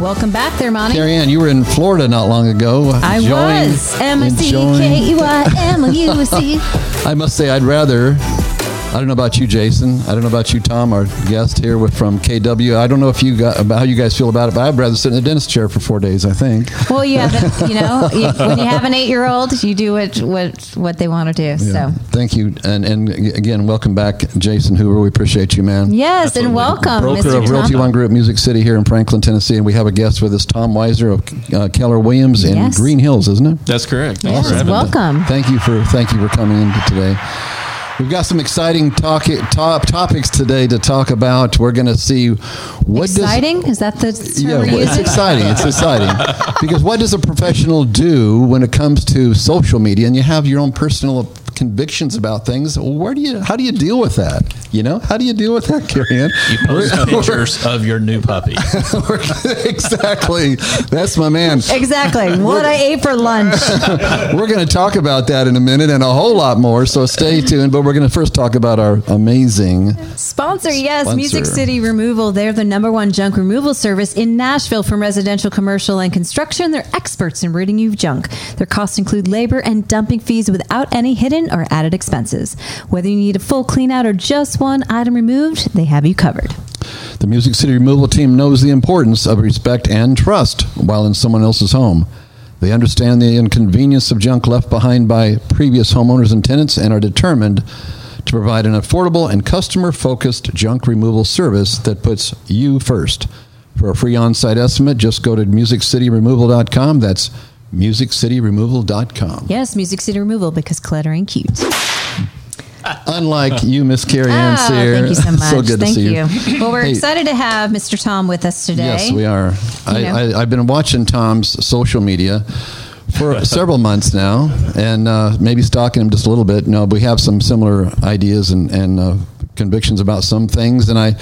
Welcome back there, Monty. Carrie Ann, you were in Florida not long ago. I enjoying- was. M I C enjoying- K E Y M O U C. I must say, I'd rather. I don't know about you, Jason. I don't know about you, Tom, our guest here with from KW. I don't know if you got about how you guys feel about it, but I'd rather sit in the dentist chair for four days. I think. Well, you have, a, you know, you, when you have an eight-year-old, you do what what what they want to do. Yeah. So, Thank you, and and again, welcome back, Jason Hoover. We appreciate you, man. yes, and welcome, Broker Mr. of Realty Tom. One Group Music City here in Franklin, Tennessee, and we have a guest with us, Tom Weiser of uh, Keller Williams in Yes. Green Hills, isn't it? That's correct. Yes, Thanks for having me. welcome. Thank you for thank you for coming in today. We've got some exciting talk, top topics today to talk about. We're going to see what does Exciting? Is that the term yeah, it's exciting. It's exciting because what does a professional do when it comes to social media? And you have your own personal convictions about things. Where do you? How do you deal with that? You know, how do you deal with that, Carrie Ann? You post pictures of your new puppy. exactly. That's my man. Exactly. What I ate for lunch. We're going to talk about that in a minute and a whole lot more. So stay tuned. But we're going to first talk about our amazing. Sponsor, yes, Sponsor. Music City Removal. They're the number one junk removal service in Nashville from residential, commercial, and construction. They're experts in ridding you of junk. Their costs include labor and dumping fees without any hidden or added expenses. Whether you need a full clean out or just one item removed, they have you covered. The Music City Removal Team knows the importance of respect and trust while in someone else's home. They understand the inconvenience of junk left behind by previous homeowners and tenants and are determined to provide an affordable and customer focused junk removal service that puts you first. For a free on site estimate, just go to musiccityremoval.com. That's musiccityremoval.com. Yes, Music City Removal because cluttering cute. Unlike you, Miss Carrie Ann Ah, Sear. thank you so much. so good thank to see you. you. Well, we're Hey. excited to have Mr. Tom with us today. Yes, we are. I, I, I've been watching Tom's social media for several months now, and uh, maybe stalking him just a little bit. No, we have some similar ideas and, and uh, convictions about some things, and I,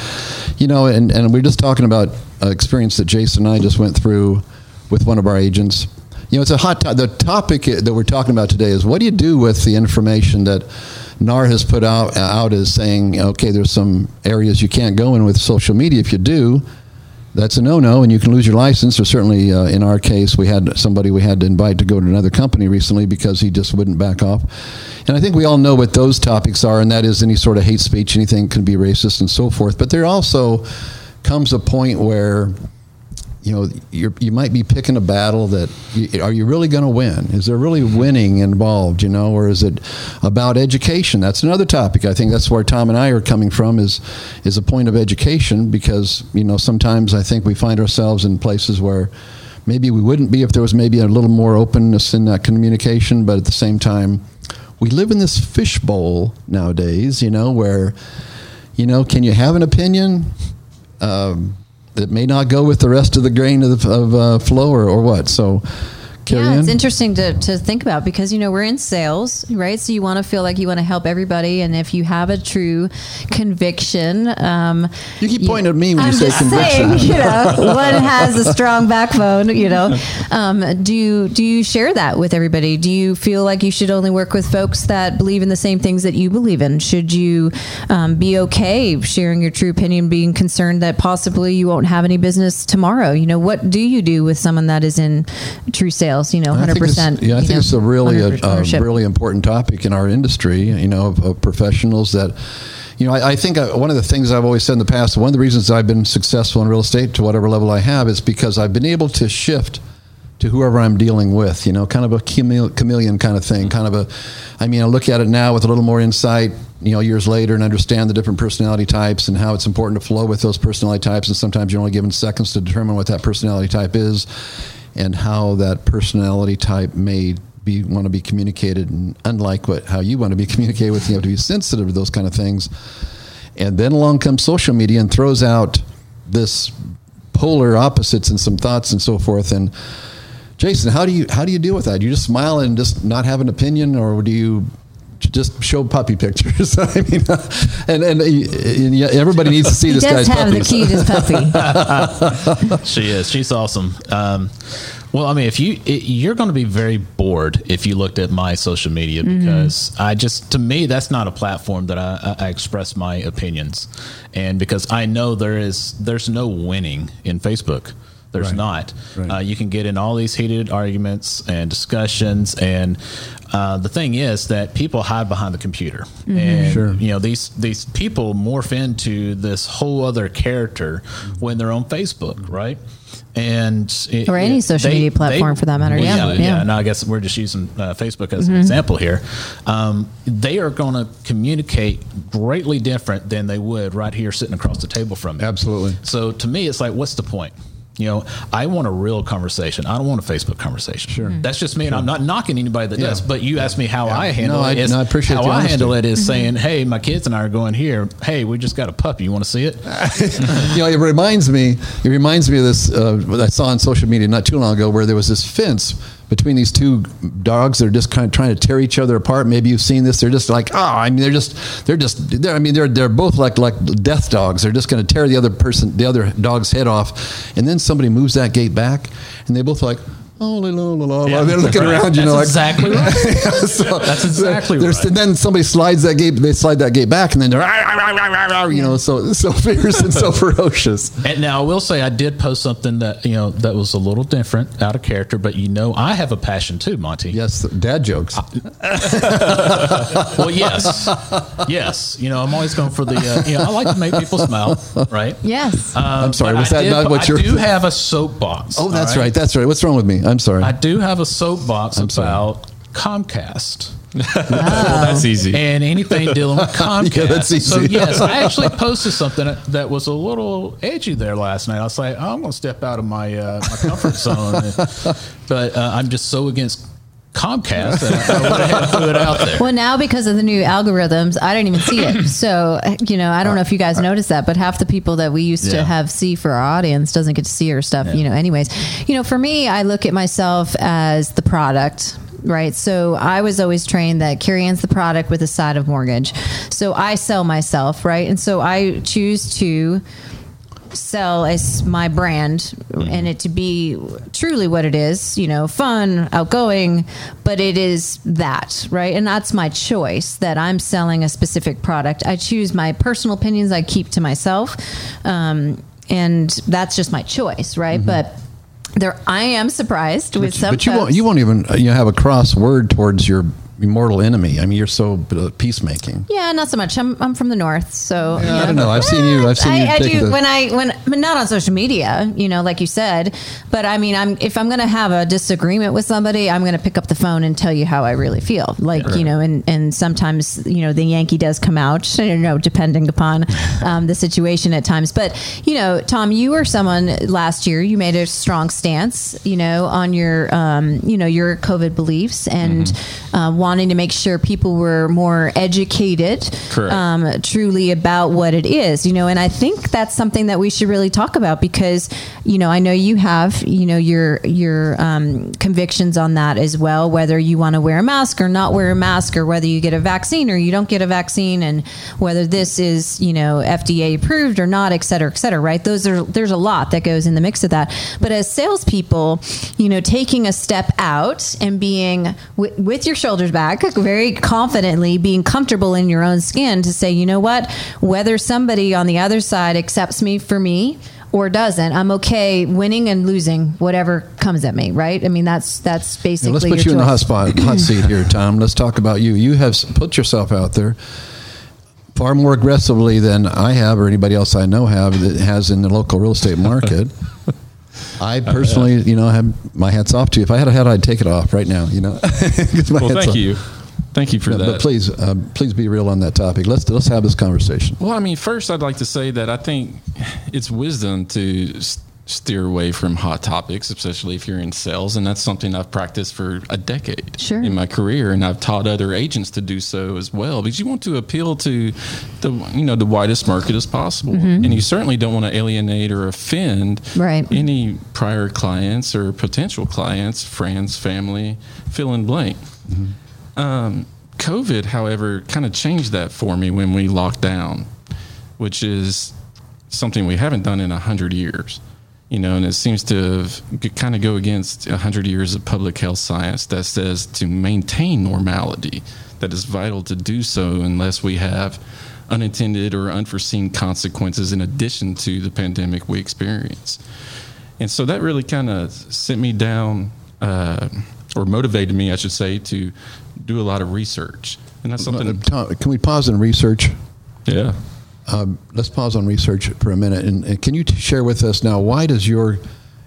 you know, and, and we're just talking about uh, experience that Jason and I just went through with one of our agents. You know, it's a hot. To- the topic that we're talking about today is what do you do with the information that NAR has put out out as saying, okay, there's some areas you can't go in with social media. If you do, that's a no-no, and you can lose your license. Or certainly, uh, in our case, we had somebody we had to invite to go to another company recently because he just wouldn't back off. And I think we all know what those topics are, and that is any sort of hate speech, anything can be racist, and so forth. But there also comes a point where you know you're, you might be picking a battle that you, are you really going to win? Is there really winning involved you know or is it about education? That's another topic. I think that's where tom and i are coming from is is a point of education because you know sometimes i think we find ourselves in places where maybe we wouldn't be if there was maybe a little more openness in that communication but at the same time we live in this fishbowl nowadays you know where you know can you have an opinion? Um, that may not go with the rest of the grain of, of uh, flow or, or what. So, carry yeah, on. it's interesting to, to think about because you know we're in sales, right? So you want to feel like you want to help everybody, and if you have a true conviction, um, You keep pointing at me when I'm you say just conviction. saying, you know, one has a strong backbone. You know, um, do you do you share that with everybody? Do you feel like you should only work with folks that believe in the same things that you believe in? Should you um, be okay sharing your true opinion, being concerned that possibly you won't have any business tomorrow? You know, what do you do with someone that is in true sales? You know, I hundred think it's- percent. Yeah, I think it's a really a, a really important topic in our industry. You know, of, of professionals that. You know, I, I think uh one of the things I've always said in the past, one of the reasons I've been successful in real estate to whatever level I have, is because I've been able to shift to whoever I'm dealing with. You know, kind of a chamele- chameleon kind of thing. Kind of a, I mean, I look at it now with a little more insight. You know, years later, and understand the different personality types and how it's important to flow with those personality types. And sometimes you're only given seconds to determine what that personality type is, and how that personality type may be want to be communicated. And unlike what how you want to be communicated with, you have to be sensitive to those kind of things. And then along comes social media and throws out this polar opposites and some thoughts and so forth. And Jason, how do you how do you deal with that? Do you just smile and just not have an opinion, or do you just show puppy pictures? I mean, uh, and, and uh, and yeah, everybody needs to see He this does guy's have puppies. the cutest puppy. She is. She's awesome. Um, well, I mean, if you it, you're going to be very bored if you looked at my social media mm-hmm. because I just to me that's not a platform that I, I I express my opinions, and because I know there is there's no winning in Facebook. There's Right. not. Right. Uh, you can get in all these heated arguments and discussions, and uh, the thing is that people hide behind the computer, and Sure. you know these these people morph into this whole other character when they're on Facebook, right? And it- Or any it- social media platform for that matter, Well, yeah, yeah, yeah. Mm-hmm. yeah. And I guess we're just using uh, Facebook as an example here. Um, they are going to communicate greatly different than they would right here sitting across the table from me. Absolutely. So to me, it's like, what's the point? You know, I want a real conversation. I don't want a Facebook conversation. Sure, that's just me, and I'm not knocking anybody that Yeah. does. But you asked me how I handle No, I- it. No, I appreciate how I handle it Mm-hmm. saying, "Hey, my kids and I are going here. Hey, we just got a puppy. You want to see it?" you know, it reminds me. It reminds me of this. Uh, what I saw on social media not too long ago, where there was this fence between these two dogs. They're just kind of trying to tear each other apart. Maybe you've seen this. They're just like, oh, I mean, they're just, they're just, they're, I mean, they're they're both like like death dogs. They're just going to tear the other person, the other dog's head off, and then somebody moves that gate back, and they both like. Oh, la, la, la, la. they're looking Right. around, you know, like That's exactly right. so That's exactly right. And then somebody slides that gate, they slide that gate back, and then they're, you know, so so fierce and so ferocious. And now I will say I did post something that you know that was a little different, out of character. But you know, I have a passion too, Monty. Yes, dad jokes. Well, yes, yes. You know, I'm always going for the. Uh, you know, I like to make people smile, right? yes. Um, I'm sorry, but was I that did- not what you're- do have a soapbox. oh, all that's right. That's right. What's wrong with me? I'm sorry. I do have a soapbox I'm sorry. about Comcast. That's easy. and anything dealing with Comcast. Yeah, that's easy. So yes, I actually posted something that, that was a little edgy there last night. I was like, oh, I'm going to step out of my uh, my comfort zone, but uh, I'm just so against Comcast I ahead and threw it out there. Well, now because of the new algorithms, I don't even see it. So, you know, I don't know if you guys noticed that, but half the people that we used to Yeah. have see for our audience doesn't get to see our stuff, you know, anyways. You know, for me, I look at myself as the product. Right. So I was always trained that Carrie Ann's the product with a side of mortgage. So I sell myself. Right. And so I choose to sell as my brand and it to be truly what it is, you know, fun, outgoing, but it is that, right? And that's my choice that I'm selling a specific product. I choose my personal opinions I keep to myself. Um, and that's just my choice, right? But there I am surprised with some but you won't, you won't even you know, have a cross word towards your mortal enemy. I mean, you're so uh, peacemaking. Yeah, not so much. I'm I'm from the north, so Yeah, I don't know. I've seen you. I've seen I, you I do the- when I when but not on social media, you know, like you said. But I mean, I'm if I'm going to have a disagreement with somebody, I'm going to pick up the phone and tell you how I really feel. Like you know, and and sometimes you know the Yankee does come out, you know, depending upon um, the situation at times. But you know, Tom, you were someone last year. You made a strong stance, you know, on your um, you know your COVID beliefs and uh, wanting to make sure people were more educated um, truly about what it is, you know, and I think that's something that we should really talk about because, you know, I know you have, you know, your your um, convictions on that as well, whether you want to wear a mask or not wear a mask, or whether you get a vaccine or you don't get a vaccine, and whether this is, you know, FDA approved or not, et cetera, et cetera. Right? Those are there's a lot that goes in the mix of that. But as salespeople, you know, taking a step out and being w- with your shoulders back, very confidently, being comfortable in your own skin to say, you know what, whether somebody on the other side accepts me for me or doesn't, I'm okay winning and losing whatever comes at me. Right? I mean, that's that's Now, basically. let's put your you in the hot spot, hot seat here, Tom. Let's talk about you. You have put yourself out there far more aggressively than I have or anybody else I know have that has in the local real estate market. I personally, you know, have my hats off to you. If I had a hat, I'd take it off right now. You know, Well, thank off. you. Thank you for that. but please, um, please be real on that topic. Let's let's have this conversation. Well, I mean, first, I'd like to say that I think it's wisdom to s- steer away from hot topics, especially if you're in sales. And that's something I've practiced for a decade Sure. in my career, and I've taught other agents to do so as well. Because you want to appeal to the you know the widest market as possible, and you certainly don't want to alienate or offend Right. any prior clients or potential clients, friends, family, fill in blank. Um, COVID, however, kind of changed that for me when we locked down, which is something we haven't done in a hundred years. You know, and it seems to kind of go against a hundred years of public health science that says to maintain normality, that is vital to do so unless we have unintended or unforeseen consequences in addition to the pandemic we experience. And so that really kind of sent me down, uh, or motivated me, I should say, to do a lot of research. And that's something, Can we pause and research? yeah. Um, let's pause on research for a minute. And, and can you t- share with us now why does your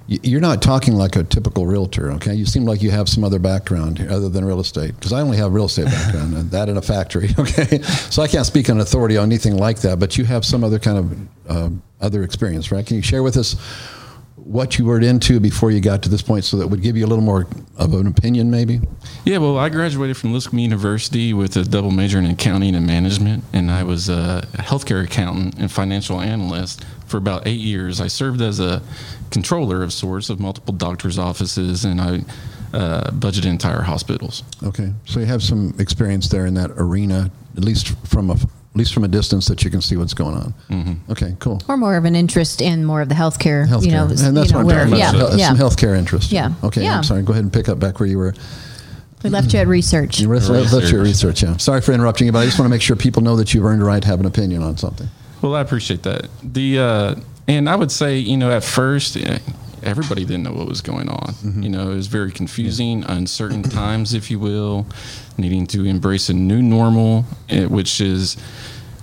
you're not talking like a typical realtor, okay? You seem like you have some other background here other than real estate. Because I only have real estate background, and that in a factory, okay? So I can't speak on authority on anything like that. But you have some other kind of um, other experience, right? Can you share with us what you were into before you got to this point, so that would give you a little more of an opinion, maybe? Yeah, well, I graduated from Lipscomb University with a double major in accounting and management, and I was a healthcare accountant and financial analyst for about eight years. I served as a controller of sorts of multiple doctors' offices, and I uh, budgeted entire hospitals. Okay, so you have some experience there in that arena, at least from a at least from a distance that you can see what's going on. Mm-hmm. Okay, cool. Or more of an interest in more of the healthcare, Healthcare, you know, and that's you know, what I'm talking yeah, about. yeah. Some healthcare interest. Yeah. Okay, Yeah. I'm sorry. Go ahead and pick up back where you were. We left you at research. You were let, let your research. Yeah. Sorry for interrupting you, but I just want to make sure people know that you've earned a right to have an opinion on something. Well, I appreciate that. The uh, and I would say, you know, at first, eh, everybody didn't know what was going on. You know, it was very confusing, uncertain times, if you will, needing to embrace a new normal, eh, which is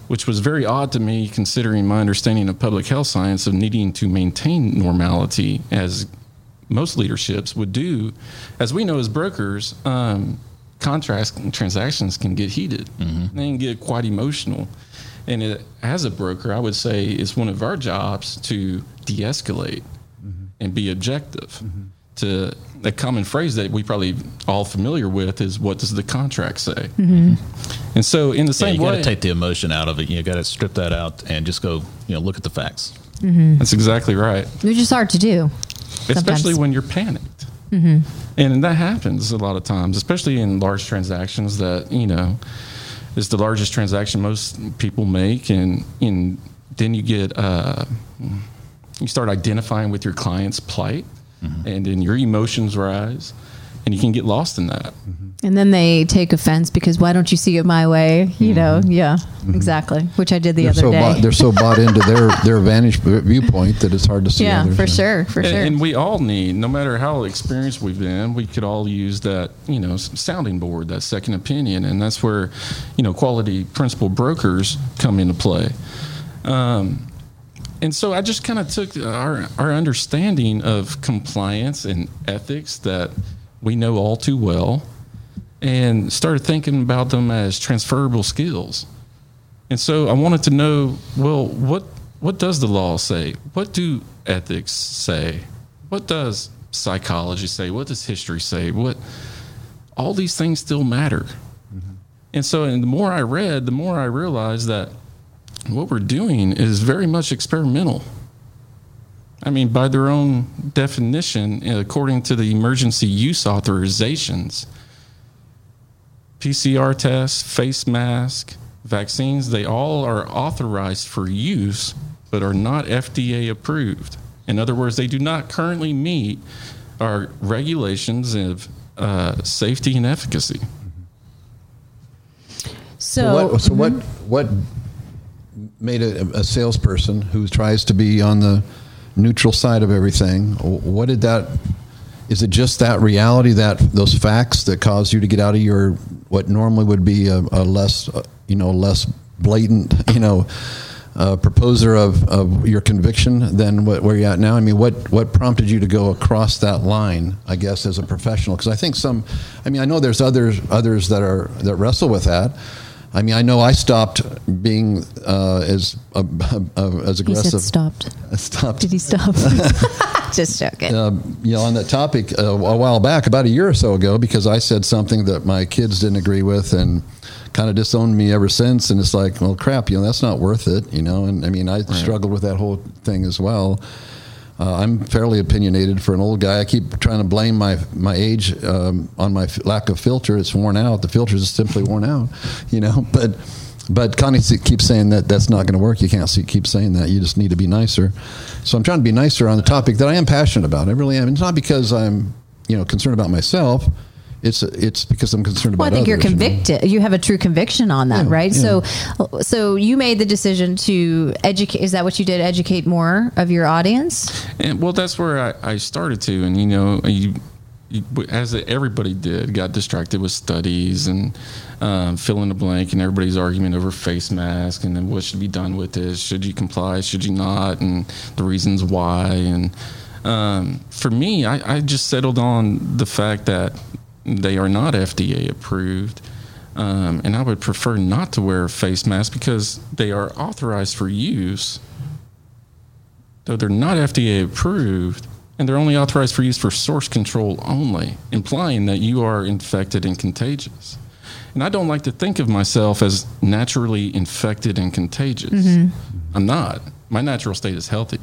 which was very odd to me considering my understanding of public health science of needing to maintain normality as most leaderships would do. As we know as brokers, um, contracts and transactions can get heated. They can get quite emotional. And it, as a broker, I would say it's one of our jobs to de-escalate and be objective. To a common phrase that we probably all familiar with is, "What does the contract say?" Mm-hmm. And so, in the Yeah, same you got to take the emotion out of it. You got to strip that out and just go, you know, look at the facts. Mm-hmm. that's exactly right. Which is hard to do. especially when you're panicked. Mm-hmm. And that happens a lot of times, especially in large transactions that, you know, is the largest transaction most people make. And, and then you get, uh, you start identifying with your client's plight, mm-hmm. and then your emotions rise, and you can get lost in that. Mm-hmm. And then they take offense because why don't you see it my way? You mm-hmm. know, yeah, exactly. Which I did the They're other so day. bought, they're so bought into their their vantage viewpoint that it's hard to see. yeah, others. for sure, for And, sure. and we all need, no matter how experienced we've been, we could all use that, you know, sounding board, that second opinion, and that's where, you know, quality principal brokers come into play. Um, and so I just kind of took our our understanding of compliance and ethics that we know all too well, and started thinking about them as transferable skills. And so I wanted to know, well, what what does the law say? What do ethics say? What does psychology say? What does history say? What all these things still matter. Mm-hmm. And so and the more I read, the more I realized that what we're doing is very much experimental. I mean, by their own definition, according to the emergency use authorizations, PCR tests, face mask, vaccines, they all are authorized for use, but are not FDA approved. In other words, they do not currently meet our regulations of uh, safety and efficacy. so, what, so what what made a, a salesperson who tries to be on the neutral side of everything? What did that? Is it just that reality that those facts that caused you to get out of your what normally would be a, a less you know less blatant you know uh, proposer of, of your conviction than what, where you're at now? I mean, what what prompted you to go across that line? I guess as a professional, because I think some, I mean, I know there's others others that are that wrestle with that. I mean, I know I stopped being uh, as uh, uh, as He aggressive. said stopped. Stopped. Did he stop? Just joking. uh, you know, on that topic uh, a while back, about a year or so ago, because I said something that my kids didn't agree with and kind of disowned me ever since. And it's like, well, crap, you know, that's not worth it, you know. And I mean, I struggled with that whole thing as well. Uh, I'm fairly opinionated for an old guy. I keep trying to blame my my age um, on my f- lack of filter. It's worn out. The filter is simply worn out, you know. But but Connie keeps saying that that's not going to work. You can't see, keep saying that. You just need to be nicer. So I'm trying to be nicer on the topic that I am passionate about. I really am. It's not because I'm you know concerned about myself. It's it's because I'm concerned Well, I about. think you're others, you know? convicted. You have a true conviction on that, Yeah, right? yeah. So, so you made the decision to educate. Is that what you did? Educate more of your audience. And well, that's where I, I started to, and you know, you, you, as everybody did, got distracted with studies and um, fill in the blank, and everybody's argument over face mask and then what should be done with this. Should you comply? Should you not? And the reasons why. And um, for me, I, I just settled on the fact that they are not FDA approved. Um, and I would prefer not to wear a face mask because they are authorized for use though they're not FDA approved and they're only authorized for use for source control only, implying that you are infected and contagious. And I don't like to think of myself as naturally infected and contagious. I'm not. My natural state is healthy.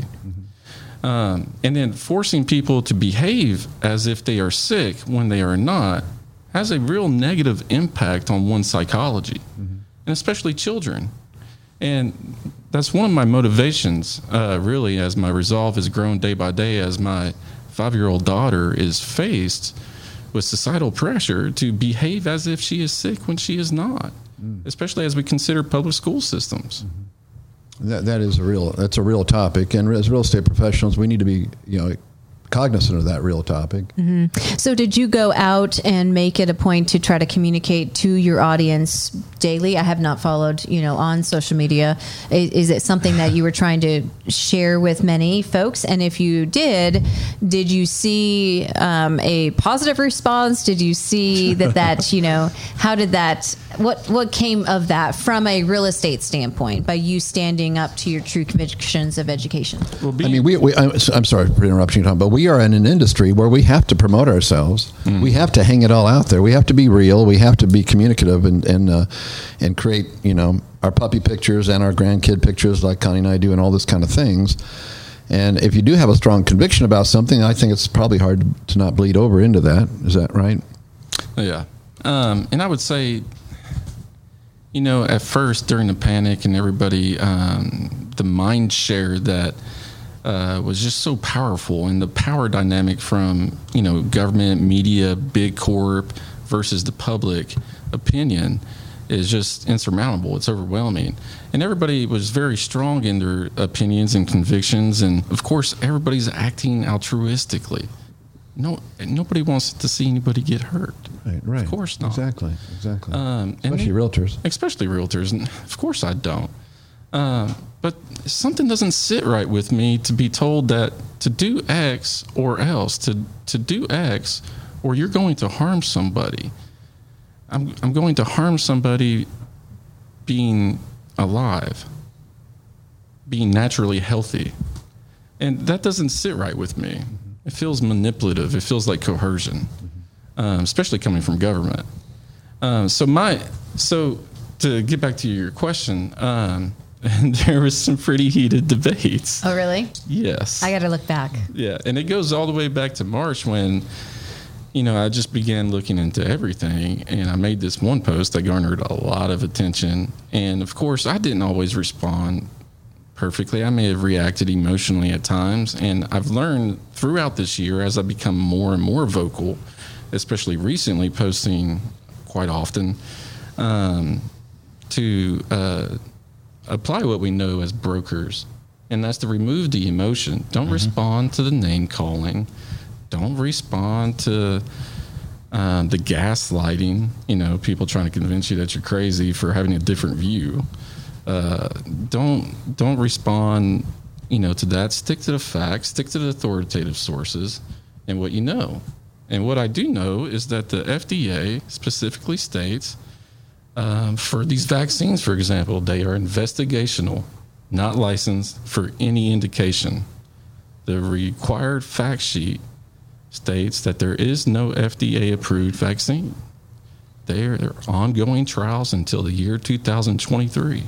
Um, and then forcing people to behave as if they are sick when they are not has a real negative impact on one's psychology, and especially children. And that's one of my motivations, uh, really, as my resolve has grown day by day, as my five year old daughter is faced with societal pressure to behave as if she is sick when she is not, especially as we consider public school systems. That, that is a real that's a real topic, and as real estate professionals, we need to be you know cognizant of that real topic. So, did you go out and make it a point to try to communicate to your audience daily? I have not followed, you know, on social media. Is, is it something that you were trying to share with many folks? And if you did, did you see um, a positive response? Did you see that that you know how did that what what came of that from a real estate standpoint by you standing up to your true convictions of education? Well, I mean, we, we I'm, I'm sorry for interrupting, you, Tom, but we are in an industry where we have to promote ourselves. We have to hang it all out there. We have to be real. We have to be communicative and and uh, and create you know our puppy pictures and our grandkid pictures like Connie and I do, and all this kind of things. And if you do have a strong conviction about something, I think it's probably hard to not bleed over into that. Is that right? Yeah. Um, and I would say, you know, at first during the panic and everybody, um, the mind share that uh, was just so powerful and the power dynamic from, you know, government, media, big corp versus the public opinion is just insurmountable. It's overwhelming. And everybody was very strong in their opinions and convictions. And of course, everybody's acting altruistically. No, nobody wants to see anybody get hurt. Right. Right. Of course not. Exactly. Exactly. Um, Especially they- realtors. especially realtors. And of course, I don't. Um, but something doesn't sit right with me to be told that to do X or else to to do X, or you're going to harm somebody. I'm I'm going to harm somebody being alive, being naturally healthy, and that doesn't sit right with me. It feels manipulative. It feels like coercion, um, especially coming from government. Um, so my so to get back to your question, um, there was some pretty heated debates. Oh, really? Yes. I got to look back. Yeah, and it goes all the way back to March when, you know, I just began looking into everything, and I made this one post that garnered a lot of attention. And of course, I didn't always respond perfectly. I may have reacted emotionally at times, and I've learned throughout this year as I become more and more vocal, especially recently, posting quite often, um, to uh, apply what we know as brokers, and that's to remove the emotion. Don't respond to the name calling. Don't respond to um, the gaslighting. You know, people trying to convince you that you're crazy for having a different view. Uh, don't don't respond. You know, to that. Stick to the facts. Stick to the authoritative sources and what you know. And what I do know is that the FDA specifically states Um, for these vaccines, for example, they are investigational, not licensed for any indication. The required fact sheet states that there is no FDA approved vaccine. They are, they're ongoing trials until the year 2023.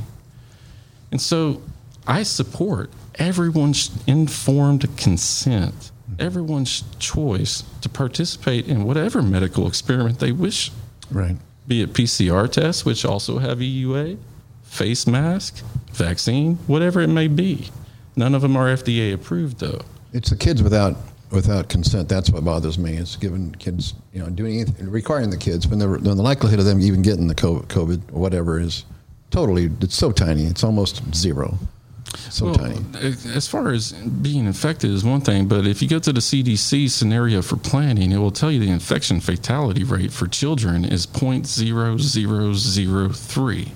And so I support everyone's informed consent, everyone's choice to participate in whatever medical experiment they wish, Right. Be it PCR tests, which also have EUA, face mask, vaccine, whatever it may be. None of them are FDA approved, though. It's the kids without without consent. That's what bothers me. It's giving kids, you know, doing anything, requiring the kids when, when the likelihood of them even getting the COVID, COVID or whatever is totally. It's so tiny. It's almost zero. So Well, tiny. As far as being infected is one thing, but if you go to the CDC scenario for planning, it will tell you the infection fatality rate for children is 0.0003.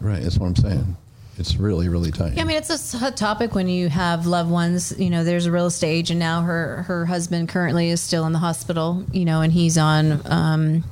Right. That's what I'm saying. It's really, really tiny. Yeah, I mean, it's a hot topic when you have loved ones. You know, there's a real estate agent now. Her her husband currently is still in the hospital. You know, and he's on um,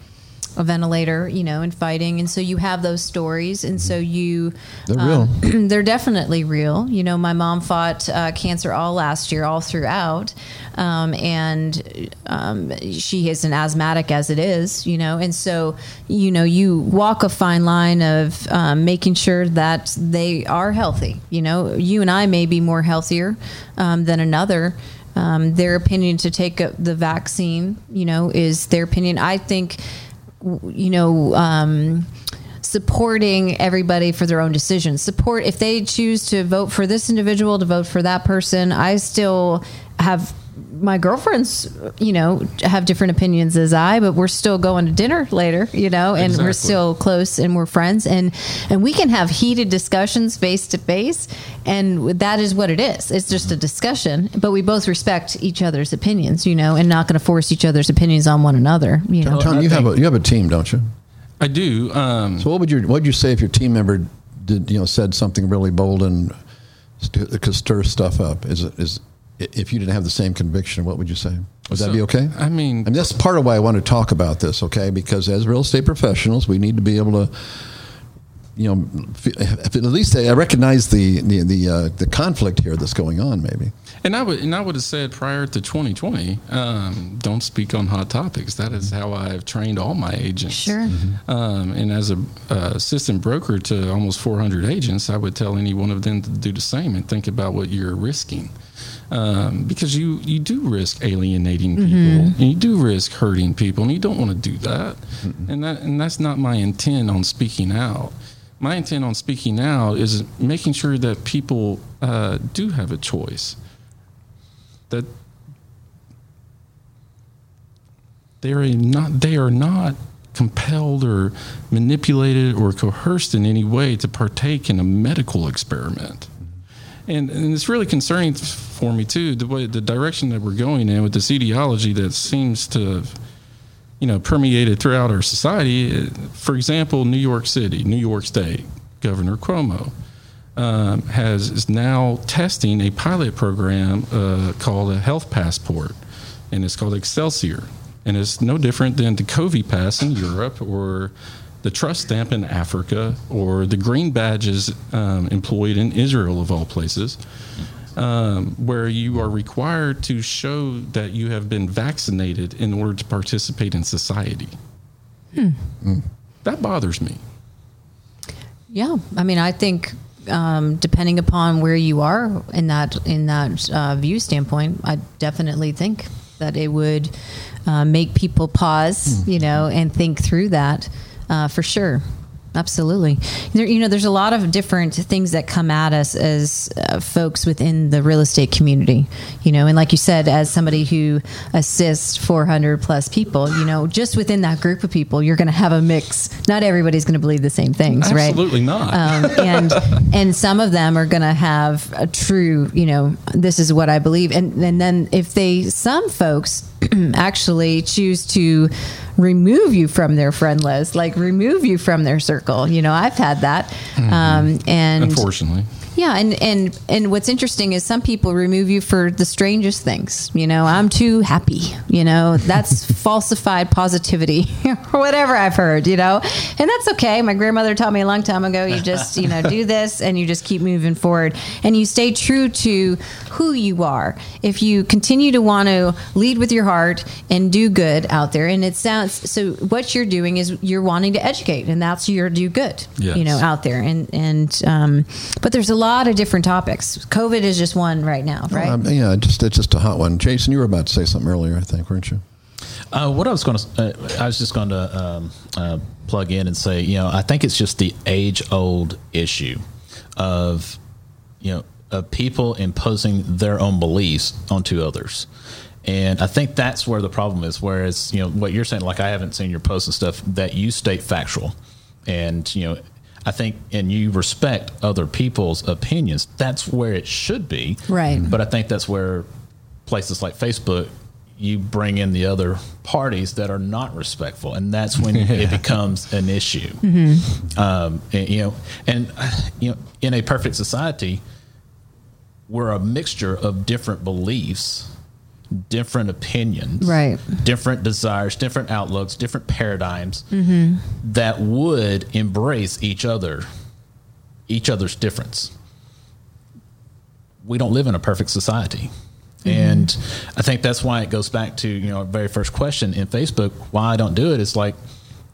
a ventilator. You know, and fighting. And so you have those stories, and so you They're um, real. they're definitely real. You know, my mom fought uh, cancer all last year, all throughout, um, and um, she is an asthmatic as it is. You know, and so you know you walk a fine line of um, making sure that they are healthy. You know, you and I may be more healthier um, than another. Um, their opinion to take a, the vaccine, you know, is their opinion. I think, you know. Um, supporting everybody for their own decisions. Support if they choose to vote for this individual, to vote for that person. I still have my girlfriends, you know, have different opinions as I, but we're still going to dinner later, you know, and we're still close and we're friends and and we can have heated discussions face to face and that is what it is. It's just a discussion, but we both respect each other's opinions, you know, and not going to force each other's opinions on one another, you know. Tom, you have a you have a team, don't you? I do. Um, So what would you what would you say if your team member did you know said something really bold and st- could stir stuff up? Is it is if you didn't have the same conviction, what would you say? Would that be okay? I mean- I mean that's part of why I want to talk about this, okay? Because as real estate professionals, we need to be able to, you know, at least I recognize the the the, uh, the conflict here that's going on. Maybe And I would and I would have said prior to 2020, um, don't speak on hot topics. That is how I have trained all my agents. Sure. Um, and as a uh, assistant broker to almost 400 agents, I would tell any one of them to do the same and think about what you're risking. Um, because you, you do risk alienating people, and you do risk hurting people, and you don't want to do that. And that and that's not my intent on speaking out. My intent on speaking now is making sure that people uh, do have a choice. That they are not they are not compelled or manipulated or coerced in any way to partake in a medical experiment. And, and it's really concerning for me too the way the direction that we're going in with this ideology that seems to you know permeated throughout our society. For example, New York City, New York State, Governor Cuomo um, has is now testing a pilot program uh, called a health passport, and it's called Excelsior, and it's no different than the Covi Pass in Europe or the trust stamp in Africa or the green badges um, employed in Israel of all places. Um, where you are required to show that you have been vaccinated in order to participate in society. That bothers me. Yeah, I mean, I think um, depending upon where you are in that in that uh, view standpoint, I definitely think that it would uh, make people pause, you know, and think through that uh, for sure. Absolutely. There, you know, there's a lot of different things that come at us as uh, folks within the real estate community, you know, and like you said, as somebody who assists 400 plus people, you know, just within that group of people, you're going to have a mix. Not everybody's going to believe the same things, right? Absolutely not. um, and and some of them are going to have a true, you know, this is what I believe, and and then if they, some folks actually choose to remove you from their friend list, like remove you from their circle. You know, I've had that, um, and Unfortunately. Yeah, and and and what's interesting is some people remove you for the strangest things. You know, I'm too happy. You know, that's falsified positivity or whatever I've heard. You know, and that's okay. My grandmother taught me a long time ago. You just you know do this and you just keep moving forward and you stay true to who you are. If you continue to want to lead with your heart and do good out there, and it sounds so. What you're doing is you're wanting to educate, and that's your do good. Yes. You know, out there, and and um, but there's a lot of different topics. COVID is just one right now, right? Um, yeah, just it's just a hot one. Jason, you were about to say something earlier, I think, weren't you? Uh, what I was going to, uh, I was just going to um, uh, plug in and say, you know, I think it's just the age-old issue of, you know, of people imposing their own beliefs onto others, and I think that's where the problem is. Whereas, you know, what you're saying, like I haven't seen your posts and stuff that you state factual, and you know, I think, and you respect other people's opinions. That's where it should be, Right. But I think that's where places like Facebook you bring in the other parties that are not respectful, and that's when it becomes an issue. Um, and, you know, and you know, in a perfect society, we're a mixture of different beliefs, different opinions, Right. different desires, different outlooks, different paradigms mm-hmm. that would embrace each other, each other's difference we don't live in a perfect society. Mm-hmm. And I think that's why it goes back to, you know, our very first question in Facebook, why I don't do it is like,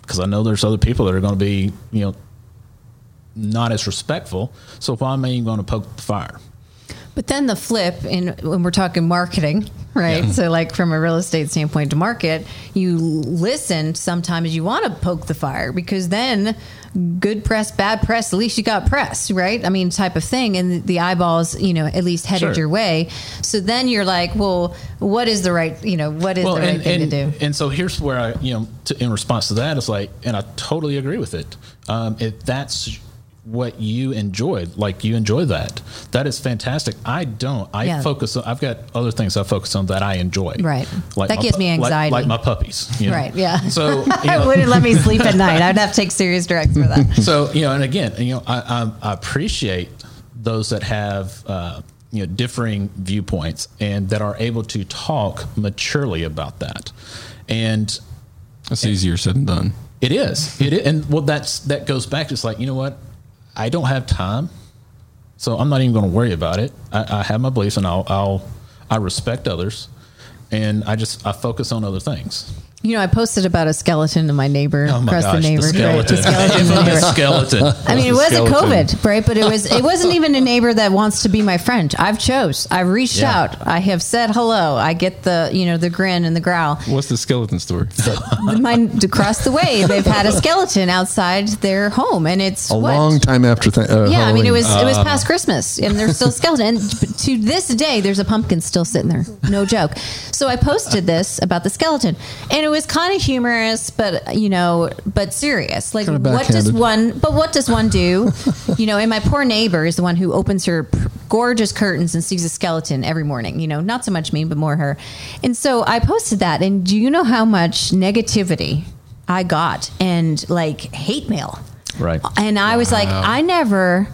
because I know there's other people that are going to be, you know, not as respectful. So why am I even going to poke the fire? But then the flip, in when we're talking marketing, right? So, like from a real estate standpoint to market, you listen. Sometimes you want to poke the fire because then good press, bad press. At least you got press, right? I mean, type of thing, and the eyeballs, you know, at least headed Sure. your way. So then you're like, well, what is the right, you know, what is the right and, thing and, to do? and so here's where I, you know, to, in response to that, it's like, and I totally agree with it. Um, if that's what you enjoy, like you enjoy that, that is fantastic. I don't. I Yeah. focus. on I've got other things I focus on that I enjoy. Right. Like That gives pu- me anxiety. Like, my puppies. you know? Right, yeah. So you it know, wouldn't let me sleep at night. I'd have to take serious drugs for that. so you know, and again, you know, I, I, I appreciate those that have uh, you know differing viewpoints and that are able to talk maturely about that. And That's easier said than done. it is, it is, and well, that's that goes back. It's like you know what, I don't have time, so I'm not even going to worry about it. I, I have my beliefs, and I'll, I'll I respect others, and I just I focus on other things. You know, I posted about a skeleton in my neighbor Oh my across gosh, the neighbor. the right, the skeleton, skeleton the the neighbor. skeleton. I mean, it was a skeleton. COVID, right? But it was it wasn't even a neighbor that wants to be my friend. I've chose. I've reached Yeah. out. I have said hello. I get the you know the grin and the growl. What's the skeleton story? Mine across the way, they've had a skeleton outside their home, and it's A what? long time after. Th- uh, Yeah, I mean it Halloween. was it was past Christmas, and there's still skeleton. And to this day, there's a pumpkin still sitting there. No joke. So I posted this about the skeleton, and it was kind of humorous, but you know, but serious. Like, Kinda what does backhanded. one? But what does one do? you know, and my poor neighbor is the one who opens her p- gorgeous curtains and sees a skeleton every morning. You know, not so much me, but more her. And so I posted that, and do you know how much negativity I got and like hate mail? Right. And I was like, I never.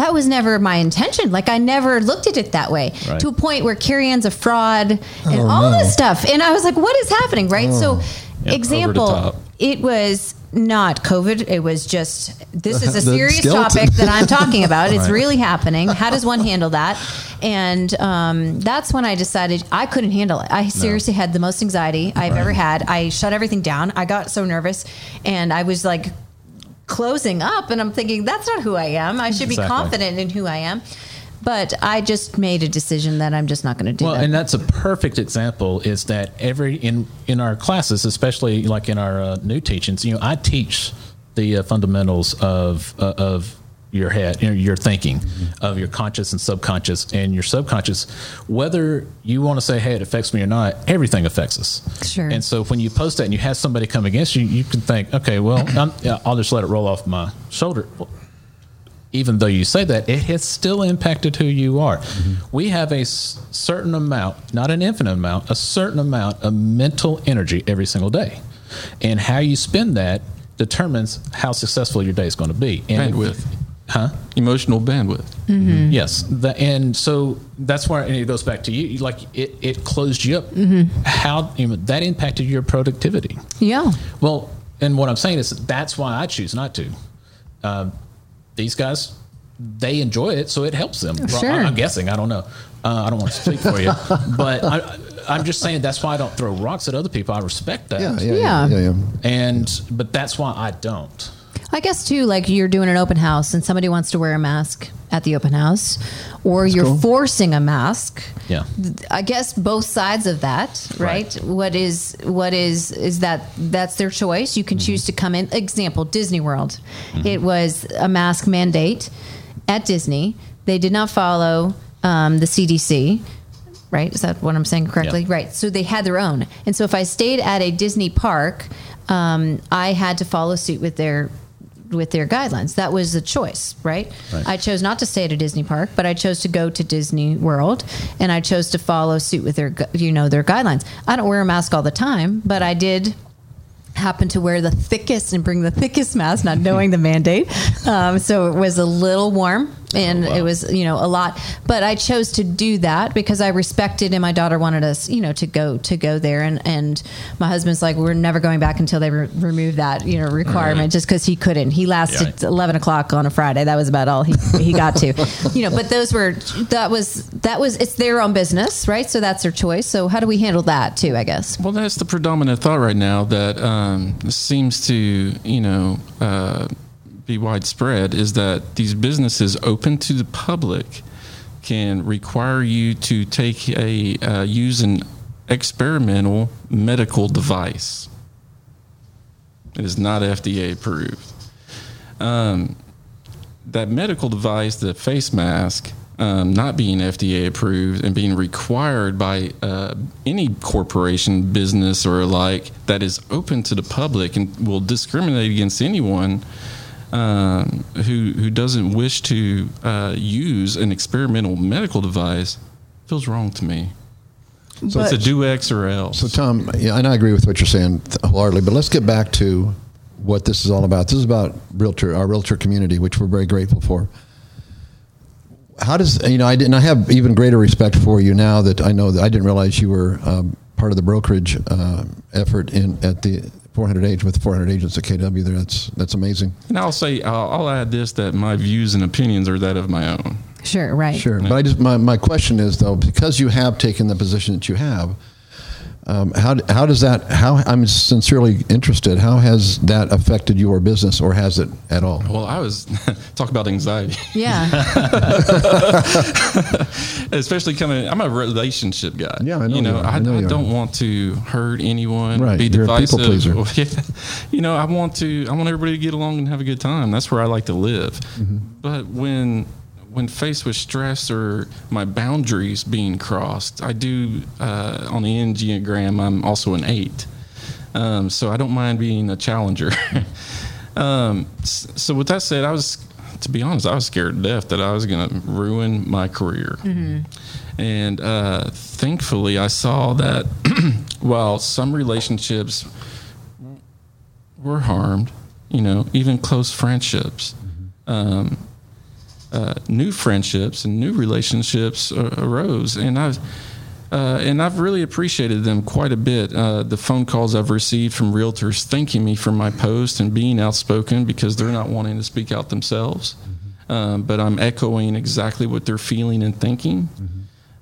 That was never my intention. Like I never looked at it that way Right. to a point where Carrie Ann's a fraud and Oh, all no. this stuff. And I was like, what is happening? Right. So, Yep, example, over the top. it was not COVID. It was just this is a serious skeleton. topic that I'm talking about. It's really happening. How does one handle that? And um, that's when I decided I couldn't handle it. I seriously had the most anxiety I've ever had. I shut everything down. I got so nervous, and I was like closing up and I'm thinking that's not who I am. I should be Exactly. confident in who I am. But I just made a decision that I'm just not going to do Well, that. and that's a perfect example. Is that every in in our classes, especially like in our uh, new teachings, you know, I teach the uh, fundamentals of uh, of your head, you know, your thinking, mm-hmm. of your conscious and subconscious, and your subconscious. Whether you want to say, "Hey, it affects me" or not, everything affects us. Sure. And so when you post that and you have somebody come against you, you can think, "Okay, well, I'm, i'll just let it roll off my shoulder." Well, even though you say that, it has still impacted who you are. Mm-hmm. We have a s- certain amount, not an infinite amount, a certain amount of mental energy every single day. And how you spend that determines how successful your day is going to be. And Bandwidth. Huh? Emotional bandwidth. Yes, the, and so that's where and it goes back to you. Like it, it closed you up. How you know, that impacted your productivity? Yeah. Well, and what I'm saying is that's why I choose not to. Um, these guys, they enjoy it, so it helps them. Well, Sure. I- I'm guessing. I don't know. Uh, I don't want to speak for you, but I, I'm just saying that's why I don't throw rocks at other people. I respect that. Yeah, yeah, Yeah. yeah, yeah. yeah. And but that's why I don't. I guess too, like you're doing an open house and somebody wants to wear a mask at the open house, or you're cool. forcing a mask. Yeah. I guess both sides of that, right? Right. What is what is is that that's their choice. You can Mm-hmm. choose to come in. Example: Disney World. It was a mask mandate at Disney. They did not follow um, the CDC. Right? Is that what I'm saying correctly? Yeah. Right. So they had their own. And so if I stayed at a Disney park, um, I had to follow suit with their with their guidelines. That was the choice, right? Right. I chose not to stay at a Disney park, but I chose to go to Disney World, and I chose to follow suit with their you know, their guidelines. I don't wear a mask all the time, but I did happen to wear the thickest and bring the thickest mask, not knowing the mandate. Um, so it was a little warm and wow. it was, you know, a lot. But I chose to do that because I respected and my daughter wanted us, you know, to go to go there. And and my husband's like, we're never going back until they re- remove that, you know, requirement, just because he couldn't. He lasted Yeah. eleven o'clock on a Friday. That was about all he he got to, you know. But those were that was that was it's their own business, right? So that's their choice. So how do we handle that too? I guess. Well, that's the predominant thought right now that um, seems to, you know, uh, be widespread is that these businesses open to the public can require you to take a uh, use an experimental medical device. It is not FDA approved. Um, that medical device, the face mask, um, not being FDA approved and being required by uh, any corporation, business, or like that is open to the public and will discriminate against anyone um, who who doesn't wish to uh, use an experimental medical device feels wrong to me. So it's a do X or else. So, Tom, yeah, and I agree with what you're saying wholeheartedly, but let's get back to what this is all about. This is about realtor, our realtor community, which we're very grateful for. How does you know? I didn't. I have even greater respect for you now that I know that I didn't realize you were um, part of the brokerage uh, effort in at the 400 agents with 400 agents at KW. There, that's that's amazing. and I'll say I'll, I'll add this that my views and opinions are that of my own. Sure. Right. Sure, but I just my, my question is though because you have taken the position that you have, um, how how does that how I'm sincerely interested. How has that affected your business, or has it at all? Well, I was talk about anxiety. Yeah. especially coming. I'm a relationship guy. Yeah, I know You know, you. I, I know I you don't are. want to hurt anyone. Right, Be you're a people divisive. pleaser. You know, I want to. I want everybody to get along and have a good time. That's where I like to live. Mm-hmm. But when when faced with stress or my boundaries being crossed, I do uh, on the Enneagram. I'm also an eight, um, so I don't mind being a challenger. um, so with that said, I was, to be honest, I was scared to death that I was going to ruin my career. And uh, thankfully, I saw that while some relationships were harmed, you know, even close friendships, um, uh, new friendships and new relationships arose, and I've uh, and I've really appreciated them quite a bit. Uh, the phone calls I've received from realtors thanking me for my post and being outspoken because they're not wanting to speak out themselves, um, but I'm echoing exactly what they're feeling and thinking.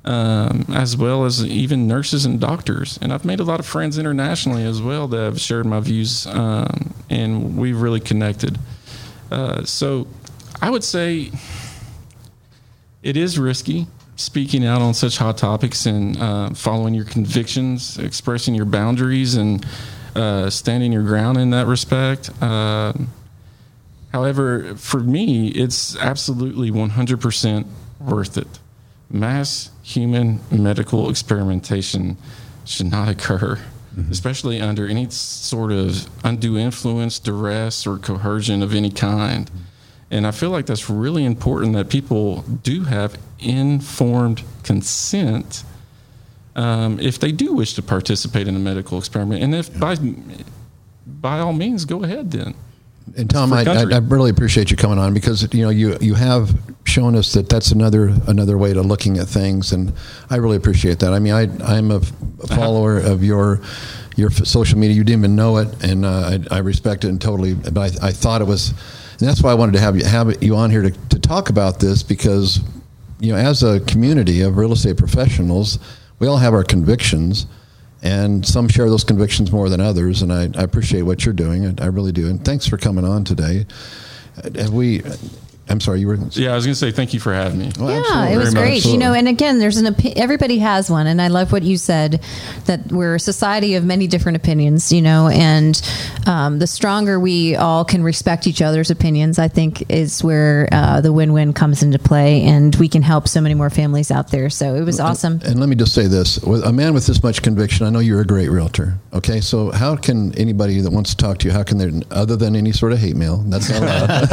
Um, as well as even nurses and doctors. And I've made a lot of friends internationally as well that have shared my views, um, and we've really connected. Uh, so I would say it is risky speaking out on such hot topics and uh, following your convictions, expressing your boundaries, and uh, standing your ground in that respect. Um however, for me, it's absolutely 100% worth it. Mass human medical experimentation should not occur, especially under any sort of undue influence, duress, or coercion of any kind. And I feel like that's really important that people do have informed consent um, if they do wish to participate in a medical experiment. And if by by all means, go ahead then. And Tom, I, I. I really appreciate you coming on because you know you you have shown us that that's another another way to looking at things, and I really appreciate that. I mean, I I'm a, f- a follower of your your f- social media. You didn't even know it, and uh, I, I respect it and totally. But I, I thought it was, and that's why I wanted to have you have you on here to, to talk about this because you know as a community of real estate professionals, we all have our convictions and some share those convictions more than others. And I, I appreciate what you're doing. I, I really do. And thanks for coming on today. Uh, Have we? I'm sorry, you were. Yeah, I was going to say thank you for having me. Well, yeah, absolutely. it was Very great. much. You know, and again, there's an opi- everybody has one, and I love what you said that we're a society of many different opinions. You know, and um, the stronger we all can respect each other's opinions, I think is where uh, the win-win comes into play, and we can help so many more families out there. So it was awesome. And let me just say this: with a man with this much conviction, I know you're a great realtor. Okay, so how can anybody that wants to talk to you, how can they, other than any sort of hate mail, that's not allowed.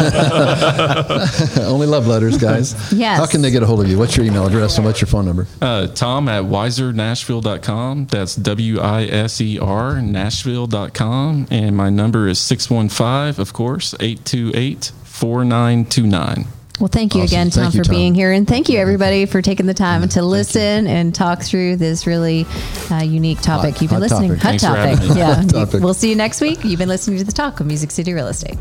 Only love letters, guys. Yes. How can they get a hold of you? What's your email address and what's your phone number? Uh, Tom at wisernashville.com. That's W I S E R, Nashville.com. And my number is 615, of course, 828 4929. Well, thank you Awesome. again, Tom, Thank you, for Tom. being here, and thank you everybody for taking the time to listen and talk through this really uh, unique topic. Hot- You've been hot listening, topic. hot Thanks topic. Yeah, Hot topic. we'll see you next week. You've been listening to the talk of Music City Real Estate.